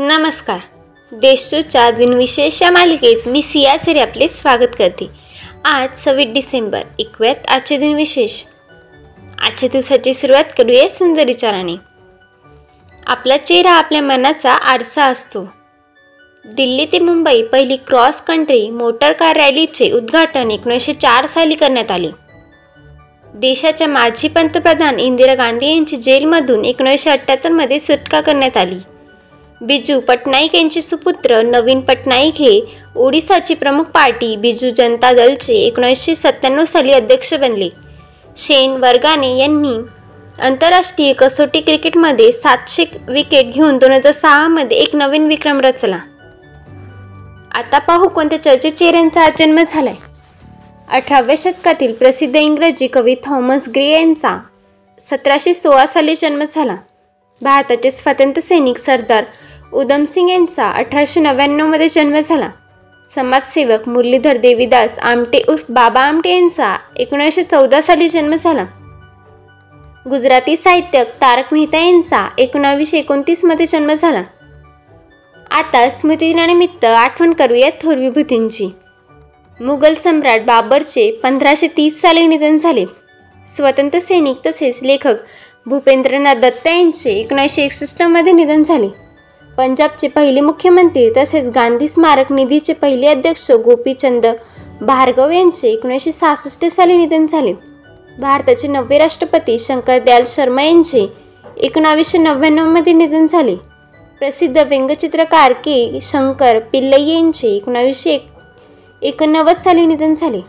नमस्कार. देशूच्या दिनविशेष या मालिकेत मी सिया आपले स्वागत करते. आज सव्वीस डिसेंबर एकव्यात आजचे दिनविशेष आजच्या दिवसाची सुरुवात करूया सुंदर विचाराने. आपला चेहरा आपल्या मनाचा आरसा असतो. दिल्ली ते मुंबई पहिली क्रॉस कंट्री मोटर कार रॅलीचे उद्घाटन एकोणीसशे चार साली करण्यात आले. देशाच्या माजी पंतप्रधान इंदिरा गांधी यांची जेलमधून एकोणीसशे अठ्ठ्याहत्तरमध्ये सुटका करण्यात आली. बिजू पटनाईक यांचे सुपुत्र नवीन पटनाईक हे ओडिसाची प्रमुख पार्टी बिजू जनता दलचे एकोणीसशे सत्त्याण्णव साली अध्यक्ष बनले. शेन वर्गाने यांनी आंतरराष्ट्रीय कसोटी क्रिकेटमध्ये सातशे विकेट घेऊन दोन हजार सहामध्ये एक नवीन विक्रम रचला. आता पाहू कोणत्या चर्चेत चेहऱ्यांचा आज जन्म झालाय. अठराव्या शतकातील प्रसिद्ध इंग्रजी कवी थॉमस ग्रे यांचा सतराशे सोळा साली जन्म झाला. भारताचे स्वातंत्र्य सैनिक सरदार उधमसिंग यांचा अठराशे नव्याण्णवमध्ये जन्म झाला. समाजसेवक मुरलीधर देवीदास आमटे उर्फ बाबा आमटे यांचा एकोणीसशे चौदा साली जन्म झाला. गुजराती साहित्यक तारक मेहता यांचा एकोणावीसशे एकोणतीसमध्ये जन्म झाला. आता स्मृतिदिनानिमित्त आठवण करूया थोर विभूतींची. मुघल सम्राट बाबरचे पंधराशे तीस साली निधन झाले. स्वतंत्र सैनिक तसेच लेखक भूपेंद्रनाथ दत्त यांचे एकोणीसशे एकसष्टमध्ये निधन झाले. पंजाबचे पहिले मुख्यमंत्री तसेच गांधी स्मारक निधीचे पहिले अध्यक्ष गोपीचंद भार्गव यांचे एकोणीसशे सहासष्ट साली निधन झाले. भारताचे नववे राष्ट्रपती शंकर दयाल शर्मा यांचे एकोणावीसशे नव्याण्णवमध्ये निधन झाले. प्रसिद्ध व्यंगचित्रकार के. शंकर पिल्लई यांचे एकोणावीसशे एक एकोणनव्वद साली निधन झाले.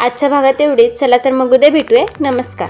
आजच्या भागात एवढेच. चला तर मग उद्या भेटूया. नमस्कार.